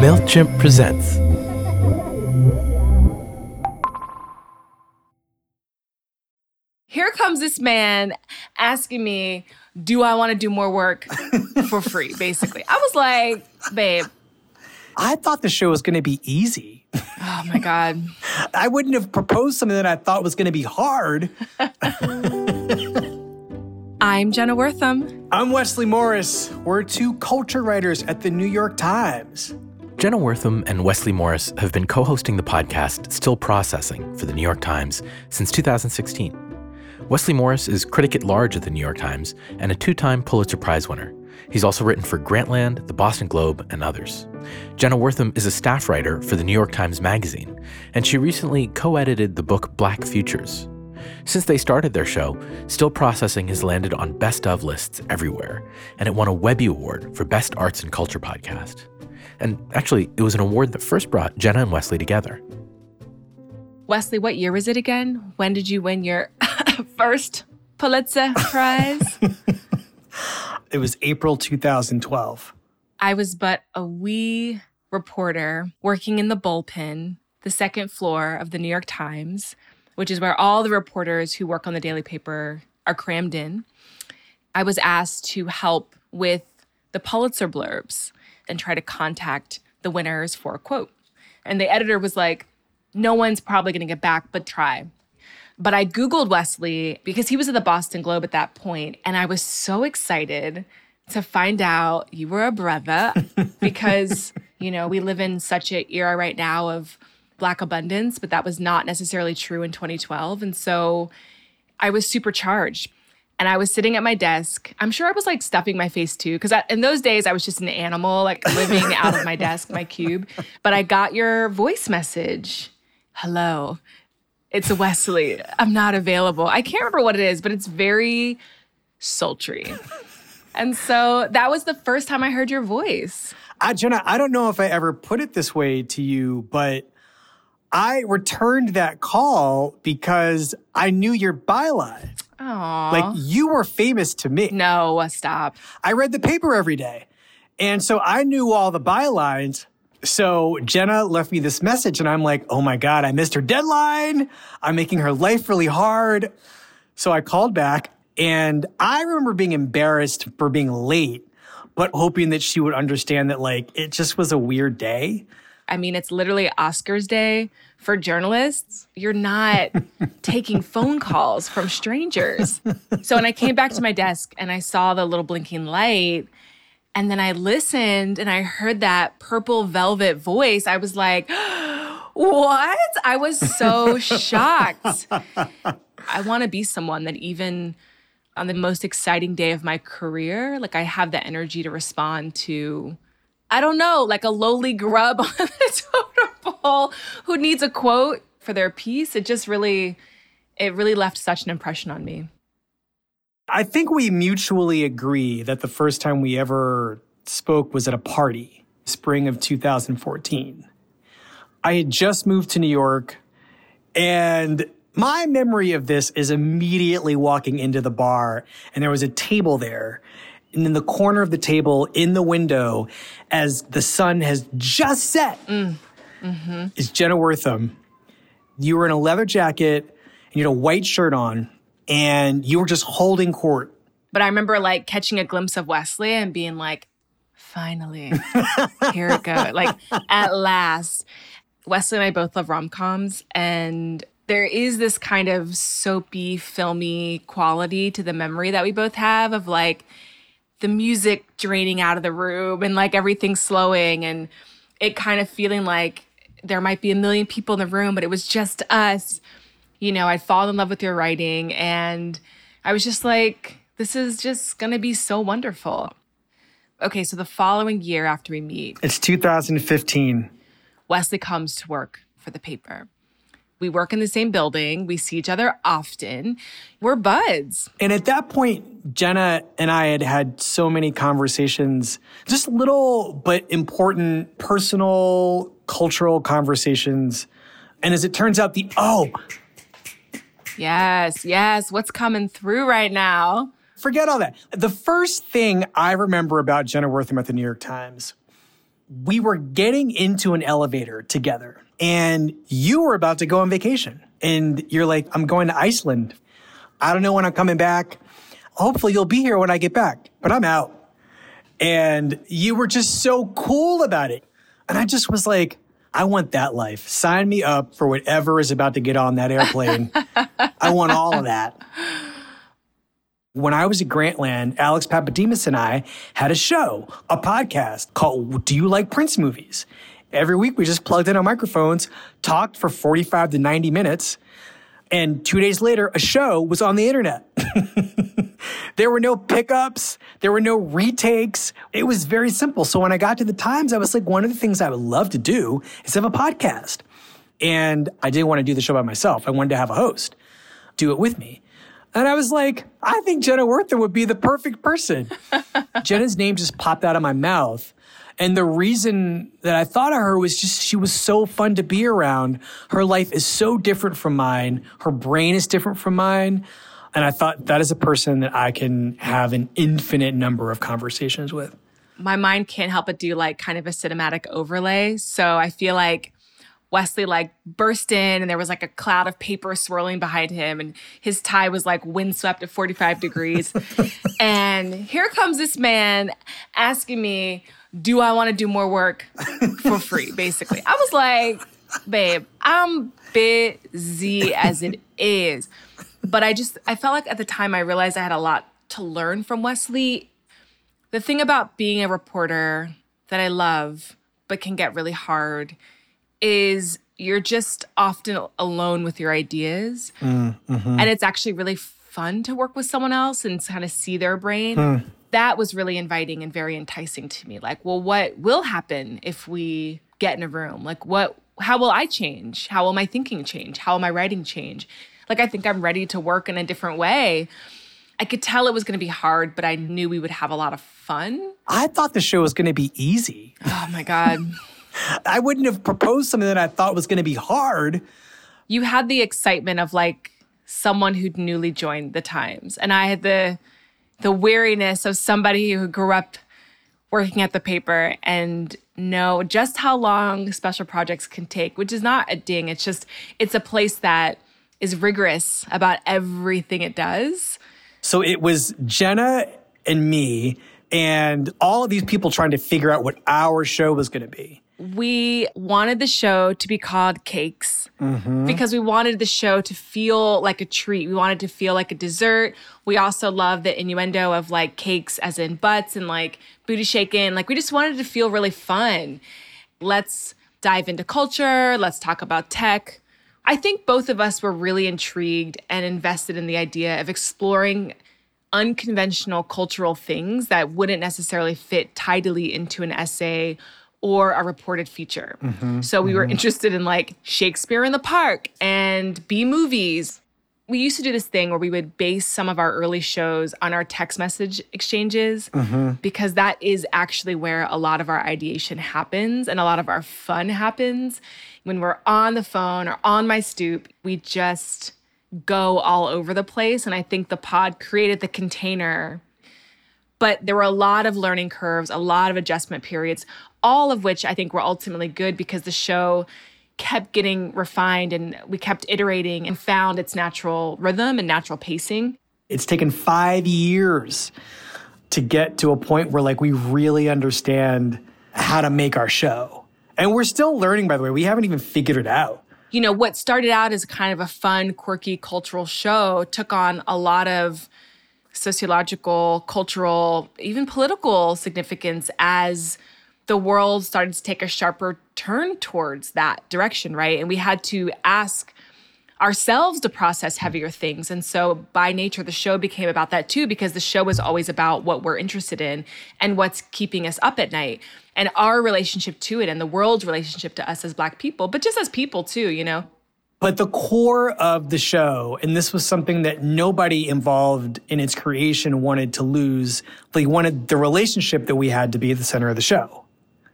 MailChimp presents. Here comes this man asking me, Do I want to do more work for free? Basically. I was like, Babe, I thought the show was going to be easy. oh my God. I wouldn't have proposed something that I thought was going to be hard. I'm Jenna Wortham. I'm Wesley Morris. We're two culture writers at the New York Times. Jenna Wortham and Wesley Morris have been co hosting the podcast Still Processing for the New York Times since 2016. Wesley Morris is critic at large at the New York Times and a two time Pulitzer Prize winner. He's also written for Grantland, the Boston Globe, and others. Jenna Wortham is a staff writer for the New York Times Magazine, and she recently co edited the book Black Futures. Since they started their show, Still Processing has landed on best of lists everywhere, and it won a Webby Award for Best Arts and Culture Podcast. And actually, it was an award that first brought Jenna and Wesley together. Wesley, what year was it again? When did you win your first Pulitzer Prize? It was April 2012. I was but a wee reporter working in the bullpen, the second floor of the New York Times, which is where all the reporters who work on the daily paper are crammed in. I was asked to help with the Pulitzer blurbs and try to contact the winners for a quote. And the editor was like, no one's probably going to get back, but try. But I Googled Wesley because he was at the Boston Globe at that point, and I was so excited to find out you were a brother because, you know, we live in such an era right now of Black abundance, but that was not necessarily true in 2012. And so I was supercharged. And I was sitting at my desk. I'm sure I was like stuffing my face too, because in those days I was just an animal, like living out of my desk, my cube. But I got your voice message. Hello, it's Wesley. I'm not available. I can't remember what it is, but it's very sultry. And so that was the first time I heard your voice. Jenna, I don't know if I ever put it this way to you, but I returned that call because I knew your byline. Aww. Like you were famous to me. no, stop. I read the paper every day. And so I knew all the bylines. So Jenna left me this message and I'm like, oh my God, I missed her deadline. I'm making her life really hard. So I called back and I remember being embarrassed for being late, but hoping that she would understand that like it just was a weird day. I mean, it's literally Oscars day for journalists. You're not taking phone calls from strangers. So when I came back to my desk and I saw the little blinking light, and then I listened and I heard that purple velvet voice, I was like, what? I was so shocked. I want to be someone that even on the most exciting day of my career, like I have the energy to respond to I don't know, like a lowly grub on who needs a quote for their piece. It just really, it really left such an impression on me. I think we mutually agree that the first time we ever spoke was at a party, spring of 2014. I had just moved to New York, and my memory of this is immediately walking into the bar, and there was a table there. And in the corner of the table, in the window, as the sun has just set, mm. mm-hmm. is Jenna Wortham. You were in a leather jacket, and you had a white shirt on, and you were just holding court. But I remember like catching a glimpse of Wesley and being like, finally, here it goes. Like, at last. Wesley and I both love rom coms, and there is this kind of soapy, filmy quality to the memory that we both have of like the music draining out of the room and like everything slowing and it kind of feeling like there might be a million people in the room, but it was just us. You know, I'd fallen in love with your writing and I was just like, this is just gonna be so wonderful. Okay, so the following year after we meet, It's 2015. Wesley comes to work for the paper. We work in the same building. We see each other often. We're buds. And at that point, Jenna and I had had so many conversations, just little but important personal, cultural conversations. And as it turns out, the oh, Yes, yes. What's coming through right now? forget all that. The first thing I remember about Jenna Wortham at the New York Times we were getting into an elevator together and you were about to go on vacation and you're like, I'm going to Iceland. I don't know when I'm coming back. Hopefully you'll be here when I get back, but I'm out. And you were just so cool about it. And I just was like, I want that life. Sign me up for whatever is about to get on that airplane. I want all of that. When I was at Grantland, Alex Pappademas and I had a show, a podcast called Do You Like Prince Movies? Every week we just plugged in our microphones, talked for 45 to 90 minutes, and two days later, a show was on the internet. there were no pickups, there were no retakes. It was very simple. So when I got to the Times, I was like, one of the things I would love to do is have a podcast. And I didn't want to do the show by myself. I wanted to have a host do it with me. And I was like, I think Jenna Wortham would be the perfect person. Jenna's name just popped out of my mouth. And the reason that I thought of her was just she was so fun to be around. Her life is so different from mine. Her brain is different from mine. And I thought that is a person that I can have an infinite number of conversations with. My mind can't help but do like kind of a cinematic overlay. So I feel like Wesley like burst in and there was like a cloud of paper swirling behind him and his tie was like windswept at 45 degrees. and here comes this man asking me, do I want to do more work for free, basically. I was like, babe, I'm busy as it is. But I just, I felt like at the time I realized I had a lot to learn from Wesley. The thing about being a reporter that I love, but can get really hard, is you're just often alone with your ideas. Mm, mm-hmm. And it's actually really fun to work with someone else and kind of see their brain. Mm that was really inviting and very enticing to me. Like, well, what will happen if we get in a room? Like, what, how will I change? How will my thinking change? How will my writing change? Like, I think I'm ready to work in a different way. I could tell it was going to be hard, but I knew we would have a lot of fun. I thought the show was going to be easy. Oh my God. I wouldn't have proposed something that I thought was going to be hard. You had the excitement of like someone who'd newly joined the Times. And I had the, the weariness of somebody who grew up working at the paper and know just how long special projects can take, which is not a ding. It's just, it's a place that is rigorous about everything it does. So it was Jenna and me and all of these people trying to figure out what our show was going to be we wanted the show to be called Cakes mm-hmm. because we wanted the show to feel like a treat. We wanted to feel like a dessert. We also love the innuendo of like cakes as in butts and like booty shaking. Like we just wanted to feel really fun. Let's dive into culture. Let's talk about tech. I think both of us were really intrigued and invested in the idea of exploring unconventional cultural things that wouldn't necessarily fit tidily into an essay or a reported feature. Mm-hmm, so we mm-hmm. were interested in like Shakespeare in the Park and B movies. We used to do this thing where we would base some of our early shows on our text message exchanges mm-hmm. because that is actually where a lot of our ideation happens and a lot of our fun happens. When we're on the phone or on my stoop, we just go all over the place. And I think the pod created the container but there were a lot of learning curves, a lot of adjustment periods all of which I think were ultimately good because the show kept getting refined and we kept iterating and found its natural rhythm and natural pacing. It's taken five years to get to a point where like we really understand how to make our show. And we're still learning, by the way. We haven't even figured it out. You know, what started out as kind of a fun, quirky cultural show took on a lot of sociological, cultural, even political significance as the world started to take a sharper turn towards that direction, right? And we had to ask ourselves to process heavier things. And so by nature, the show became about that too, because the show was always about what we're interested in and what's keeping us up at night and our relationship to it and the world's relationship to us as Black people, but just as people too, you know? But the core of the show, and this was something that nobody involved in its creation wanted to lose, they wanted the relationship that we had to be at the center of the show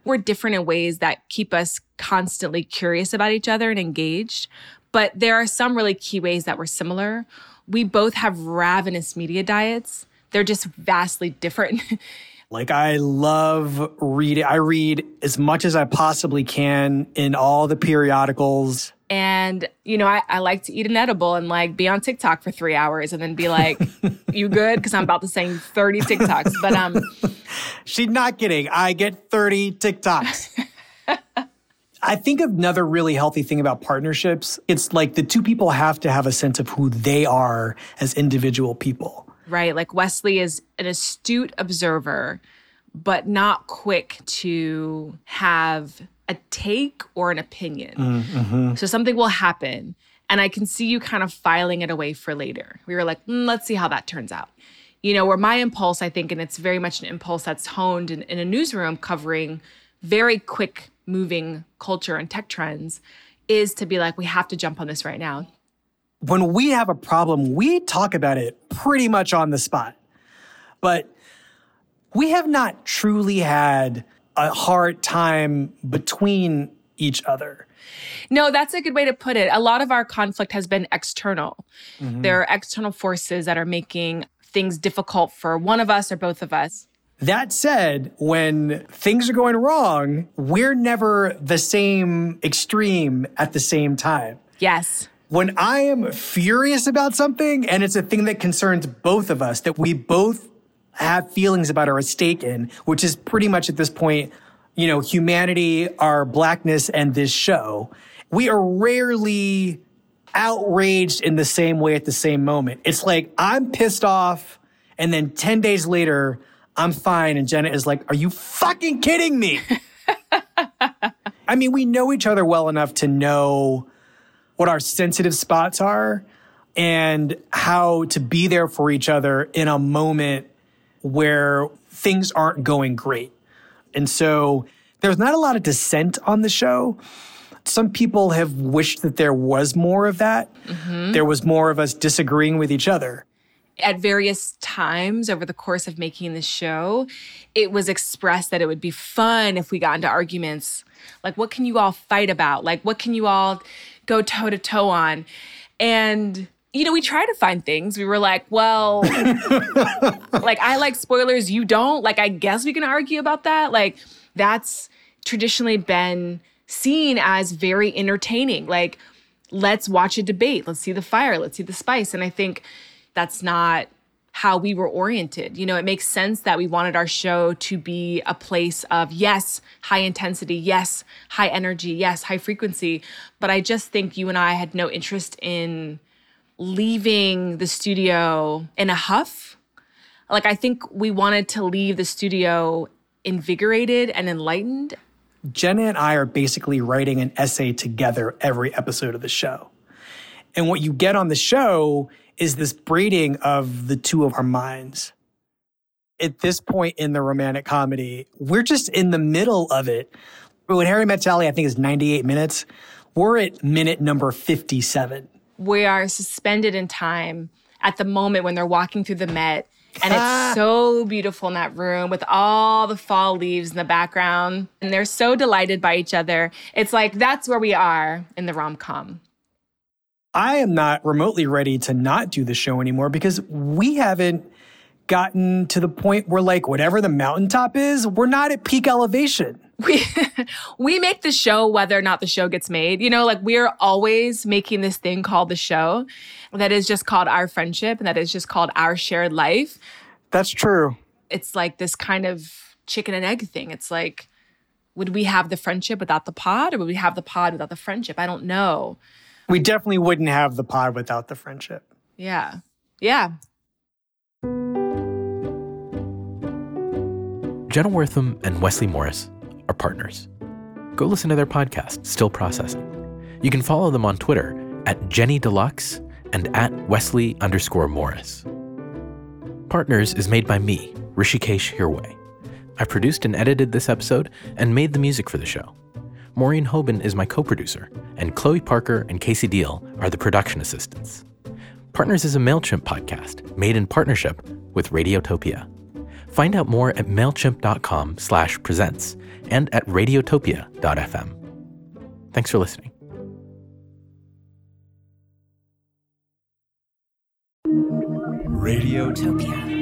we're different in ways that keep us constantly curious about each other and engaged. But there are some really key ways that we're similar. We both have ravenous media diets. They're just vastly different. Like I love reading. I read as much as I possibly can in all the periodicals. And, you know, I, I like to eat an edible and like be on TikTok for three hours and then be like, you good? Because I'm about to send 30 TikToks. But um She's not kidding. I get 30 TikToks. I think another really healthy thing about partnerships, it's like the two people have to have a sense of who they are as individual people. Right. Like Wesley is an astute observer, but not quick to have a take or an opinion. Mm-hmm. So something will happen. And I can see you kind of filing it away for later. We were like, mm, let's see how that turns out. You know, where my impulse, I think, and it's very much an impulse that's honed in, in a newsroom covering very quick moving culture and tech trends is to be like, we have to jump on this right now. When we have a problem, we talk about it pretty much on the spot. But we have not truly had a hard time between each other. No, that's a good way to put it. A lot of our conflict has been external. Mm-hmm. There are external forces that are making things difficult for one of us or both of us. That said, when things are going wrong, we're never the same extreme at the same time. Yes. When I am furious about something and it's a thing that concerns both of us, that we both have feelings about or a stake in, which is pretty much at this point, you know, humanity, our blackness, and this show, we are rarely outraged in the same way at the same moment. It's like I'm pissed off, and then 10 days later, I'm fine. And Jenna is like, Are you fucking kidding me? I mean, we know each other well enough to know what our sensitive spots are and how to be there for each other in a moment where things aren't going great. And so there's not a lot of dissent on the show. Some people have wished that there was more of that. Mm-hmm. There was more of us disagreeing with each other at various times over the course of making the show, it was expressed that it would be fun if we got into arguments. Like, what can you all fight about? Like, what can you all go toe to toe on? And, you know, we try to find things. We were like, well, like, I like spoilers, you don't. Like, I guess we can argue about that. Like, that's traditionally been seen as very entertaining. Like, let's watch a debate. Let's see the fire. Let's see the spice. And I think, that's not how we were oriented. You know, it makes sense that we wanted our show to be a place of, yes, high intensity, yes, high energy, yes, high frequency. But I just think you and I had no interest in leaving the studio in a huff. Like, I think we wanted to leave the studio invigorated and enlightened. Jenna and I are basically writing an essay together every episode of the show. And what you get on the show is this braiding of the two of our minds. At this point in the romantic comedy, we're just in the middle of it. When Harry Met Sally, I think is 98 minutes. We're at minute number 57. We are suspended in time at the moment when they're walking through the Met. And it's ah. so beautiful in that room with all the fall leaves in the background. And they're so delighted by each other. It's like that's where we are in the rom com. I am not remotely ready to not do the show anymore because we haven't gotten to the point where like whatever the mountaintop is, we're not at peak elevation. We we make the show whether or not the show gets made. You know, like we're always making this thing called the show that is just called our friendship and that is just called our shared life. That's true. It's like this kind of chicken and egg thing. It's like would we have the friendship without the pod or would we have the pod without the friendship? I don't know we definitely wouldn't have the pod without the friendship. Yeah. Yeah. Jenna Wortham and Wesley Morris are partners. Go listen to their podcast, Still Processing. You can follow them on Twitter at Jenny Deluxe and at Wesley underscore Morris. Partners is made by me, Hrishikesh Hirway. I produced and edited this episode and made the music for the show. Maureen Hoban is my co producer, and Chloe Parker and Casey Deal are the production assistants. Partners is a MailChimp podcast made in partnership with Radiotopia. Find out more at MailChimp.com slash presents and at Radiotopia.fm. Thanks for listening. Radiotopia.